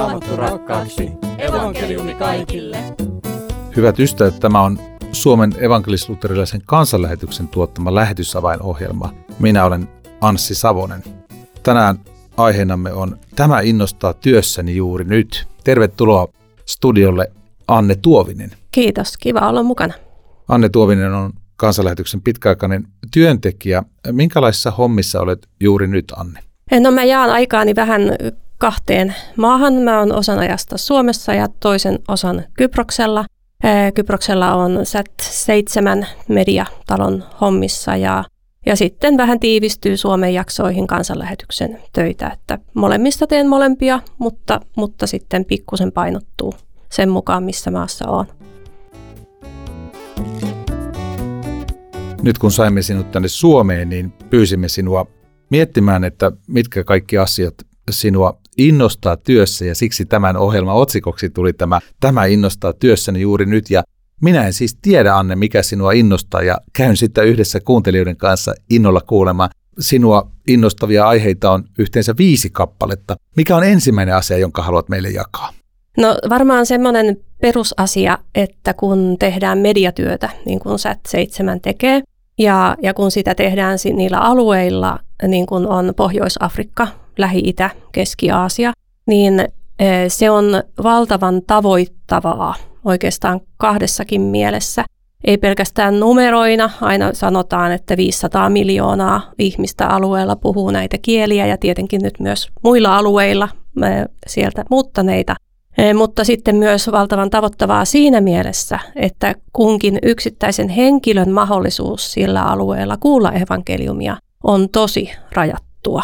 Raamattu rakkaaksi. Evankeliumi kaikille. Hyvät ystävät, tämä on Suomen evankelis-luterilaisen kansanlähetyksen tuottama lähetysavainohjelma. Minä olen Anssi Savonen. Tänään aiheenamme on Tämä innostaa työssäni juuri nyt. Tervetuloa studiolle Anne Tuovinen. Kiitos, kiva olla mukana. Anne Tuovinen on kansanlähetyksen pitkäaikainen työntekijä. Minkälaisissa hommissa olet juuri nyt, Anne? No mä jaan aikaani vähän kahteen maahan. Mä oon osan ajasta Suomessa ja toisen osan Kyproksella. Kyproksella on SAT7 mediatalon hommissa ja, ja sitten vähän tiivistyy Suomen jaksoihin kansanlähetyksen töitä, että molemmista teen molempia, mutta, mutta sitten pikkusen painottuu sen mukaan, missä maassa on. Nyt kun saimme sinut tänne Suomeen, niin pyysimme sinua miettimään, että mitkä kaikki asiat sinua innostaa työssä ja siksi tämän ohjelman otsikoksi tuli tämä Tämä innostaa työssäni juuri nyt ja minä en siis tiedä Anne, mikä sinua innostaa ja käyn sitten yhdessä kuuntelijoiden kanssa innolla kuulemaan. Sinua innostavia aiheita on yhteensä viisi kappaletta. Mikä on ensimmäinen asia, jonka haluat meille jakaa? No varmaan semmoinen perusasia, että kun tehdään mediatyötä, niin kuin SAT7 tekee, ja, ja kun sitä tehdään niillä alueilla, niin kuin on Pohjois-Afrikka, Lähi-Itä, Keski-Aasia, niin se on valtavan tavoittavaa oikeastaan kahdessakin mielessä. Ei pelkästään numeroina, aina sanotaan, että 500 miljoonaa ihmistä alueella puhuu näitä kieliä ja tietenkin nyt myös muilla alueilla sieltä muuttaneita mutta sitten myös valtavan tavoittavaa siinä mielessä, että kunkin yksittäisen henkilön mahdollisuus sillä alueella kuulla evankeliumia on tosi rajattua.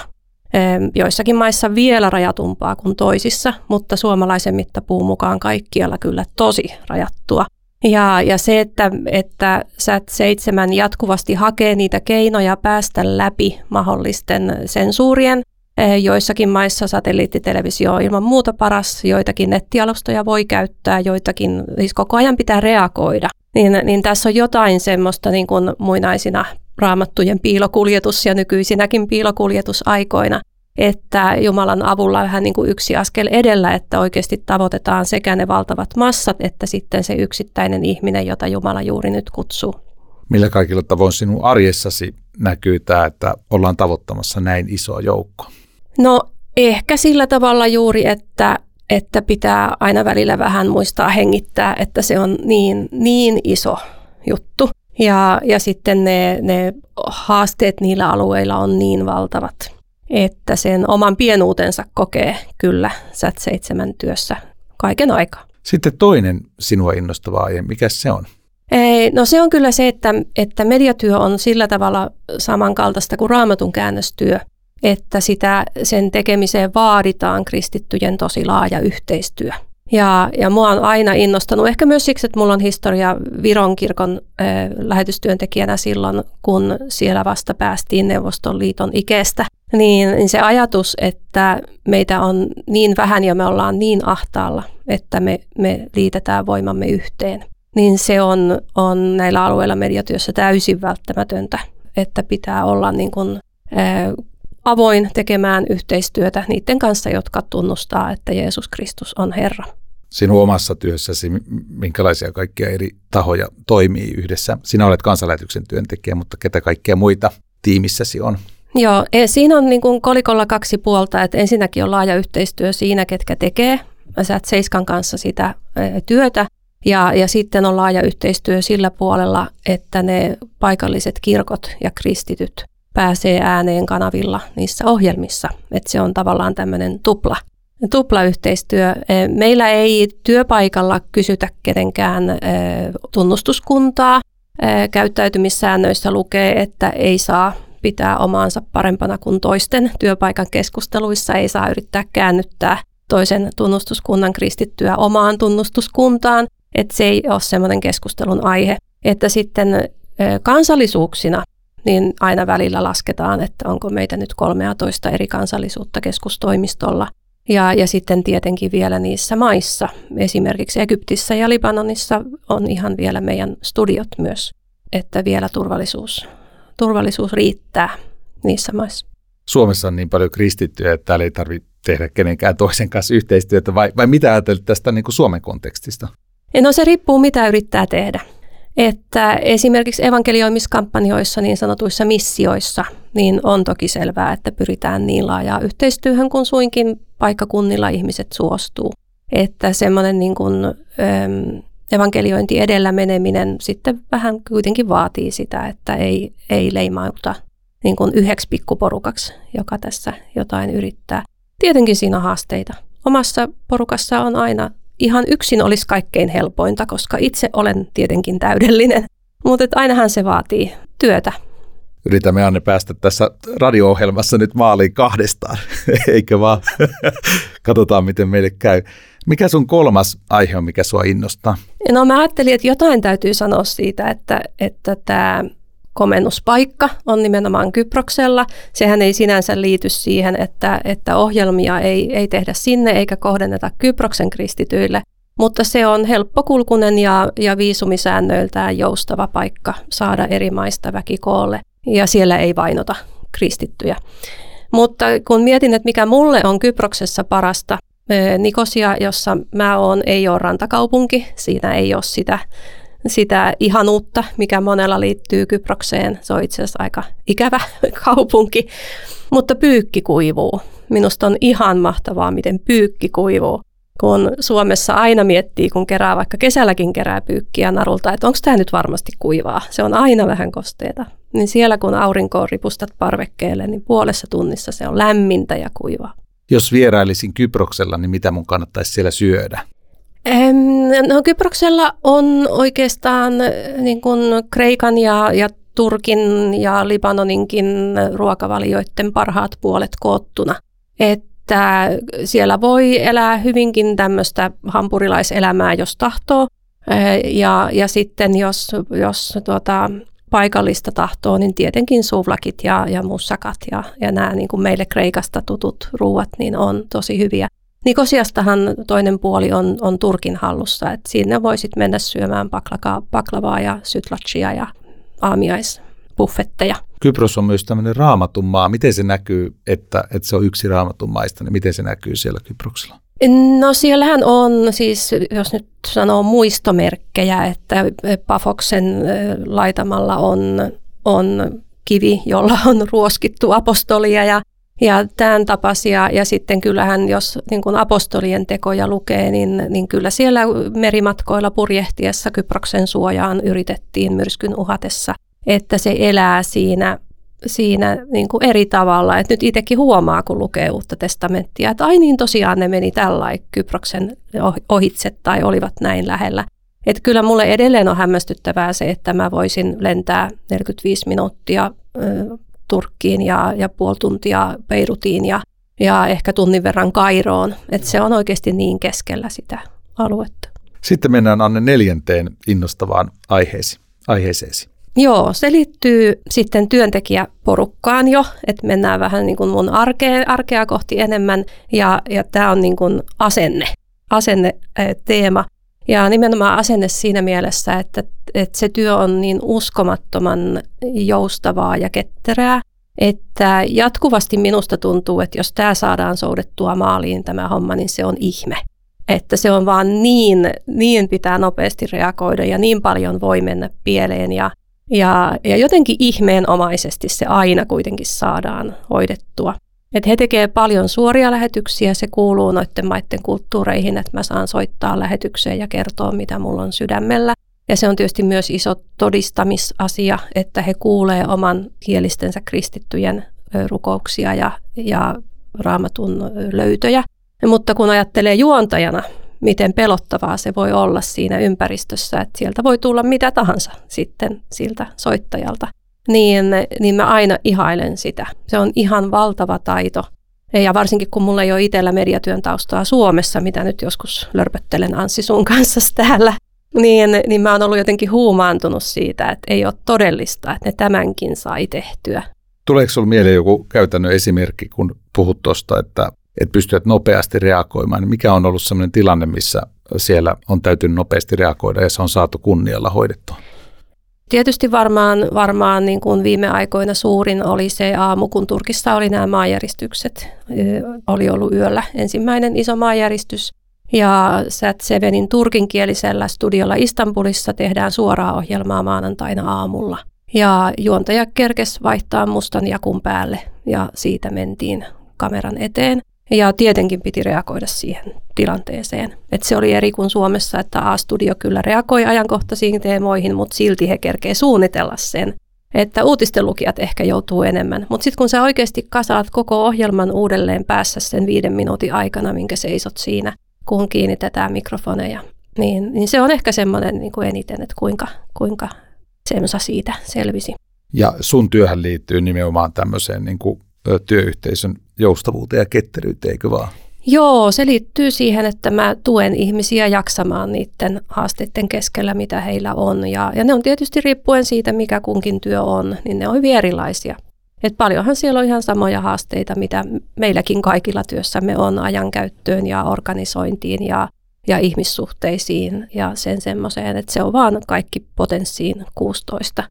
Joissakin maissa vielä rajatumpaa kuin toisissa, mutta suomalaisen mittapuun mukaan kaikkialla kyllä tosi rajattua. Ja, ja se, että, että SAT7 jatkuvasti hakee niitä keinoja päästä läpi mahdollisten sensuurien Eh, joissakin maissa satelliittitelevisio on ilman muuta paras, joitakin nettialustoja voi käyttää, joitakin, siis koko ajan pitää reagoida. Niin, niin tässä on jotain semmoista niin kuin muinaisina raamattujen piilokuljetus ja nykyisinäkin piilokuljetusaikoina, että Jumalan avulla vähän niin kuin yksi askel edellä, että oikeasti tavoitetaan sekä ne valtavat massat, että sitten se yksittäinen ihminen, jota Jumala juuri nyt kutsuu. Millä kaikilla tavoin sinun arjessasi näkyy tämä, että ollaan tavoittamassa näin isoa joukkoa? No ehkä sillä tavalla juuri, että, että pitää aina välillä vähän muistaa hengittää, että se on niin, niin iso juttu. Ja, ja sitten ne, ne haasteet niillä alueilla on niin valtavat, että sen oman pienuutensa kokee kyllä SAT7 työssä kaiken aikaa. Sitten toinen sinua innostava aihe, mikä se on? Ei, no se on kyllä se, että, että mediatyö on sillä tavalla samankaltaista kuin raamatun käännöstyö, että sitä, sen tekemiseen vaaditaan kristittyjen tosi laaja yhteistyö. Ja, ja mua on aina innostanut, ehkä myös siksi, että mulla on historia Viron kirkon äh, lähetystyöntekijänä silloin, kun siellä vasta päästiin Neuvostoliiton ikeestä. Niin, niin se ajatus, että meitä on niin vähän ja me ollaan niin ahtaalla, että me, me liitetään voimamme yhteen, niin se on, on näillä alueilla mediatyössä täysin välttämätöntä, että pitää olla niin kuin, äh, avoin tekemään yhteistyötä niiden kanssa, jotka tunnustaa, että Jeesus Kristus on Herra. Sinun omassa työssäsi, minkälaisia kaikkia eri tahoja toimii yhdessä? Sinä olet kansanlähetyksen työntekijä, mutta ketä kaikkia muita tiimissäsi on? Joo, e, siinä on niin kuin kolikolla kaksi puolta, että ensinnäkin on laaja yhteistyö siinä, ketkä tekee Sät Seiskan kanssa sitä e, työtä, ja, ja sitten on laaja yhteistyö sillä puolella, että ne paikalliset kirkot ja kristityt pääsee ääneen kanavilla niissä ohjelmissa. Että se on tavallaan tämmöinen tupla, tuplayhteistyö. E, meillä ei työpaikalla kysytä kenenkään e, tunnustuskuntaa. E, käyttäytymissäännöissä lukee, että ei saa pitää omaansa parempana kuin toisten työpaikan keskusteluissa, ei saa yrittää käännyttää toisen tunnustuskunnan kristittyä omaan tunnustuskuntaan, että se ei ole semmoinen keskustelun aihe. Että sitten kansallisuuksina niin aina välillä lasketaan, että onko meitä nyt 13 eri kansallisuutta keskustoimistolla. Ja, ja sitten tietenkin vielä niissä maissa, esimerkiksi Egyptissä ja Libanonissa on ihan vielä meidän studiot myös, että vielä turvallisuus, turvallisuus riittää niissä maissa. Suomessa on niin paljon kristittyjä, että täällä ei tarvitse tehdä kenenkään toisen kanssa yhteistyötä, vai, vai mitä ajattelet tästä niin kuin Suomen kontekstista? No se riippuu, mitä yrittää tehdä. Että esimerkiksi evankelioimiskampanjoissa, niin sanotuissa missioissa, niin on toki selvää, että pyritään niin laajaa yhteistyöhön, kun suinkin paikkakunnilla ihmiset suostuu. Että semmoinen niin kuin, äm, evankeliointi edellä meneminen sitten vähän kuitenkin vaatii sitä, että ei, ei leimauta niin kuin yhdeksi pikkuporukaksi, joka tässä jotain yrittää. Tietenkin siinä on haasteita. Omassa porukassa on aina, ihan yksin olisi kaikkein helpointa, koska itse olen tietenkin täydellinen, mutta ainahan se vaatii työtä. Yritämme Anne päästä tässä radio-ohjelmassa nyt maaliin kahdestaan, eikä vaan katsotaan miten meille käy. Mikä sun kolmas aihe on, mikä sua innostaa? No mä ajattelin, että jotain täytyy sanoa siitä, että, että tämä komennuspaikka on nimenomaan Kyproksella. Sehän ei sinänsä liity siihen, että, että ohjelmia ei, ei tehdä sinne eikä kohdenneta Kyproksen kristityille, mutta se on helppokulkunen ja, ja viisumisäännöiltään joustava paikka saada eri maista väki koolle ja siellä ei vainota kristittyjä. Mutta kun mietin, että mikä mulle on Kyproksessa parasta, Nikosia, jossa mä oon, ei ole rantakaupunki. Siinä ei ole sitä, sitä ihanuutta, mikä monella liittyy Kyprokseen. Se on itse asiassa aika ikävä kaupunki. Mutta pyykki kuivuu. Minusta on ihan mahtavaa, miten pyykki kuivuu. Kun Suomessa aina miettii, kun kerää, vaikka kesälläkin kerää pyykkiä narulta, että onko tämä nyt varmasti kuivaa. Se on aina vähän kosteeta. Niin siellä kun aurinkoon ripustat parvekkeelle, niin puolessa tunnissa se on lämmintä ja kuivaa jos vierailisin Kyproksella, niin mitä mun kannattaisi siellä syödä? No Kyproksella on oikeastaan niin kuin Kreikan ja, ja Turkin ja Libanoninkin ruokavalioiden parhaat puolet koottuna. Että siellä voi elää hyvinkin tämmöistä hampurilaiselämää, jos tahtoo. Ja, ja sitten jos, jos tuota, paikallista tahtoa, niin tietenkin suvlakit ja, ja mussakat ja, ja nämä niin kuin meille Kreikasta tutut ruuat niin on tosi hyviä. Nikosiastahan toinen puoli on, on Turkin hallussa, että sinne voisit mennä syömään paklaka, paklavaa ja sytlatsia ja aamiaisbuffetteja. Kypros on myös tämmöinen raamatun maa. Miten se näkyy, että, että se on yksi raamatun maista, niin miten se näkyy siellä Kyproksella? No siellähän on siis, jos nyt sanoo muistomerkkejä, että Pafoksen laitamalla on, on kivi, jolla on ruoskittu apostolia ja, ja tämän tapaisia. Ja sitten kyllähän, jos niin kuin apostolien tekoja lukee, niin, niin kyllä siellä merimatkoilla purjehtiessa Kyproksen suojaan yritettiin myrskyn uhatessa, että se elää siinä siinä niin kuin eri tavalla. Et nyt itsekin huomaa, kun lukee uutta testamenttia, että ai niin tosiaan ne meni tällä Kyproksen ohitse tai olivat näin lähellä. Että kyllä mulle edelleen on hämmästyttävää se, että mä voisin lentää 45 minuuttia Turkkiin ja, ja puoli tuntia Beirutiin ja, ja ehkä tunnin verran Kairoon. Että se on oikeasti niin keskellä sitä aluetta. Sitten mennään Anne neljänteen innostavaan aiheesi, aiheeseesi. Joo, se liittyy sitten työntekijäporukkaan jo, että mennään vähän niin kuin mun arkea, arkea kohti enemmän ja, ja tämä on niin kuin asenne, asenne teema. Ja nimenomaan asenne siinä mielessä, että, että se työ on niin uskomattoman joustavaa ja ketterää, että jatkuvasti minusta tuntuu, että jos tämä saadaan soudettua maaliin tämä homma, niin se on ihme. Että se on vaan niin, niin pitää nopeasti reagoida ja niin paljon voi mennä pieleen ja ja, ja jotenkin ihmeenomaisesti se aina kuitenkin saadaan hoidettua. Et he tekevät paljon suoria lähetyksiä, se kuuluu noiden maiden kulttuureihin, että mä saan soittaa lähetykseen ja kertoa, mitä mulla on sydämellä. Ja se on tietysti myös iso todistamisasia, että he kuulee oman kielistensä kristittyjen rukouksia ja, ja raamatun löytöjä. Mutta kun ajattelee juontajana, miten pelottavaa se voi olla siinä ympäristössä, että sieltä voi tulla mitä tahansa sitten siltä soittajalta. Niin, niin mä aina ihailen sitä. Se on ihan valtava taito. Ja varsinkin kun mulla ei ole itsellä mediatyön taustaa Suomessa, mitä nyt joskus lörpöttelen Anssi sun kanssa täällä, niin, niin mä oon ollut jotenkin huumaantunut siitä, että ei ole todellista, että ne tämänkin sai tehtyä. Tuleeko sinulle mieleen joku käytännön esimerkki, kun puhut tuosta, että että pystyvät nopeasti reagoimaan, niin mikä on ollut sellainen tilanne, missä siellä on täytynyt nopeasti reagoida ja se on saatu kunnialla hoidettua? Tietysti varmaan, varmaan niin kuin viime aikoina suurin oli se aamu, kun Turkissa oli nämä maanjäristykset. Oli ollut yöllä ensimmäinen iso maanjäristys. Ja Sat Sevenin turkinkielisellä studiolla Istanbulissa tehdään suoraa ohjelmaa maanantaina aamulla. Ja juontaja kerkes vaihtaa mustan jakun päälle ja siitä mentiin kameran eteen. Ja tietenkin piti reagoida siihen tilanteeseen. Et se oli eri kuin Suomessa, että A-studio kyllä reagoi ajankohtaisiin teemoihin, mutta silti he kerkee suunnitella sen. Että uutistenlukijat ehkä joutuu enemmän. Mutta sitten kun sä oikeasti kasaat koko ohjelman uudelleen päässä sen viiden minuutin aikana, minkä seisot siinä, kun kiinnitetään mikrofoneja, niin, niin se on ehkä semmoinen niin kuin eniten, että kuinka, kuinka Semsa siitä selvisi. Ja sun työhän liittyy nimenomaan tämmöiseen niin kuin työyhteisön joustavuuteen ja ketteryyteen, eikö vaan? Joo, se liittyy siihen, että mä tuen ihmisiä jaksamaan niiden haasteiden keskellä, mitä heillä on. Ja, ja ne on tietysti riippuen siitä, mikä kunkin työ on, niin ne on hyvin erilaisia. Et paljonhan siellä on ihan samoja haasteita, mitä meilläkin kaikilla työssämme on ajankäyttöön ja organisointiin ja, ja ihmissuhteisiin ja sen semmoiseen, että se on vaan kaikki potenssiin 16 eh,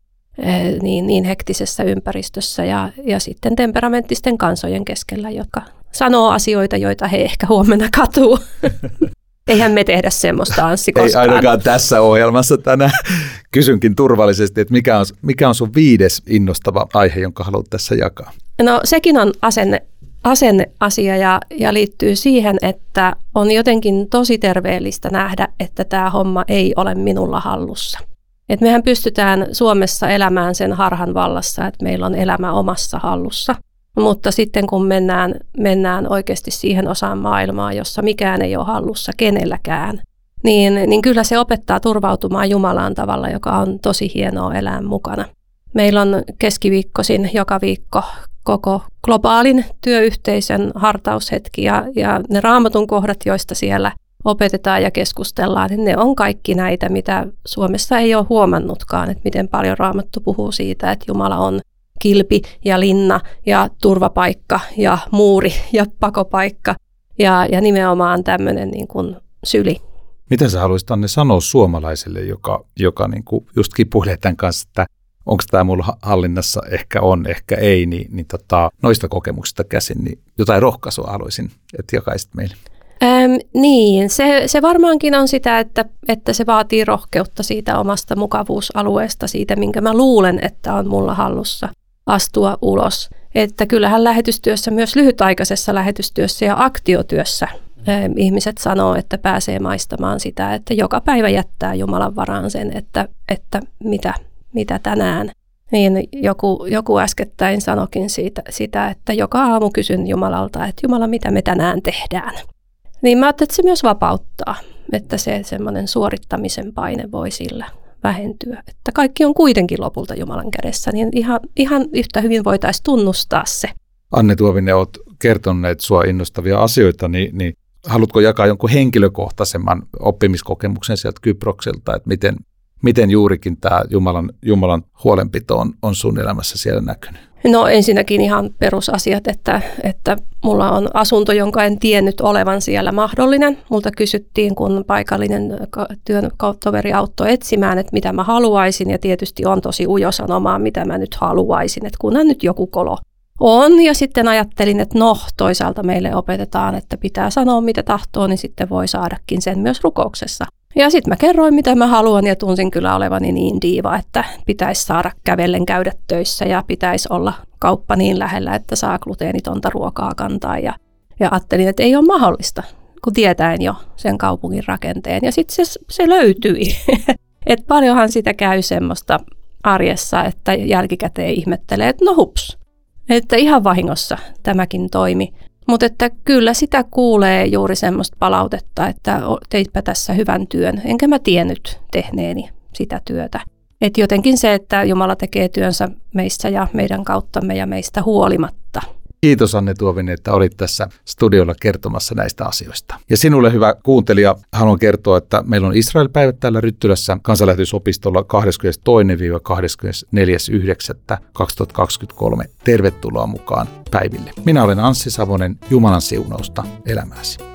niin, niin hektisessä ympäristössä ja, ja sitten temperamenttisten kansojen keskellä, jotka sanoo asioita, joita he ehkä huomenna katuu. Eihän me tehdä semmoista, Anssi, koskaan. Ei ainakaan tässä ohjelmassa tänään. Kysynkin turvallisesti, että mikä on, mikä on sun viides innostava aihe, jonka haluat tässä jakaa? No sekin on asenne, asenneasia ja, ja liittyy siihen, että on jotenkin tosi terveellistä nähdä, että tämä homma ei ole minulla hallussa. Et mehän pystytään Suomessa elämään sen harhan vallassa, että meillä on elämä omassa hallussa. Mutta sitten kun mennään, mennään oikeasti siihen osaan maailmaa, jossa mikään ei ole hallussa kenelläkään, niin, niin kyllä se opettaa turvautumaan Jumalaan tavalla, joka on tosi hienoa elää mukana. Meillä on keskiviikkoisin joka viikko koko globaalin työyhteisön hartaushetki ja, ja ne raamatun kohdat, joista siellä opetetaan ja keskustellaan, niin ne on kaikki näitä, mitä Suomessa ei ole huomannutkaan, että miten paljon raamattu puhuu siitä, että Jumala on kilpi ja linna ja turvapaikka ja muuri ja pakopaikka ja, ja nimenomaan tämmöinen niin kuin syli. Miten sä haluaisit Anne sanoa suomalaiselle, joka, joka niin kuin just kipuilee tämän kanssa, että onko tämä mulla hallinnassa, ehkä on, ehkä ei, niin, niin tota, noista kokemuksista käsin, niin jotain rohkaisua haluaisin, että jakaisit meille. Öm, niin, se, se varmaankin on sitä, että, että se vaatii rohkeutta siitä omasta mukavuusalueesta, siitä minkä mä luulen, että on mulla hallussa astua ulos. Että kyllähän lähetystyössä, myös lyhytaikaisessa lähetystyössä ja aktiotyössä ihmiset sanoo, että pääsee maistamaan sitä, että joka päivä jättää Jumalan varaan sen, että, että mitä, mitä tänään. Niin joku, joku äskettäin sanokin siitä, sitä, että joka aamu kysyn Jumalalta, että Jumala, mitä me tänään tehdään. Niin mä ajattelin, että se myös vapauttaa, että se semmoinen suorittamisen paine voi sillä vähentyä. Että kaikki on kuitenkin lopulta Jumalan kädessä, niin ihan, ihan yhtä hyvin voitaisiin tunnustaa se. Anne Tuovinen, olet kertoneet sua innostavia asioita, niin, niin haluatko jakaa jonkun henkilökohtaisemman oppimiskokemuksen sieltä Kyprokselta, että miten, miten juurikin tämä Jumalan, Jumalan huolenpito on, on sun elämässä siellä näkynyt? No ensinnäkin ihan perusasiat, että, että mulla on asunto, jonka en tiennyt olevan siellä mahdollinen. Multa kysyttiin, kun paikallinen työn toveri auttoi etsimään, että mitä mä haluaisin. Ja tietysti on tosi ujo sanomaan, mitä mä nyt haluaisin, että kunhan nyt joku kolo on. Ja sitten ajattelin, että no, toisaalta meille opetetaan, että pitää sanoa mitä tahtoo, niin sitten voi saadakin sen myös rukouksessa. Ja sitten mä kerroin, mitä mä haluan ja tunsin kyllä olevani niin diiva, että pitäisi saada kävellen käydä töissä ja pitäisi olla kauppa niin lähellä, että saa gluteenitonta ruokaa kantaa. Ja, ja ajattelin, että ei ole mahdollista, kun tietäen jo sen kaupungin rakenteen. Ja sitten se, se löytyi. Et paljonhan sitä käy semmoista arjessa, että jälkikäteen ihmettelee, että no hups, että ihan vahingossa tämäkin toimi. Mutta että kyllä sitä kuulee juuri semmoista palautetta, että teitpä tässä hyvän työn, enkä mä tiennyt tehneeni sitä työtä. Että jotenkin se, että Jumala tekee työnsä meissä ja meidän kauttamme ja meistä huolimatta. Kiitos Anne Tuovinen, että olit tässä studiolla kertomassa näistä asioista. Ja sinulle hyvä kuuntelija, haluan kertoa, että meillä on Israel-päivät täällä Ryttylässä kansanlähetysopistolla 22.–24.9.2023. Tervetuloa mukaan päiville. Minä olen Anssi Savonen, Jumalan siunausta elämääsi.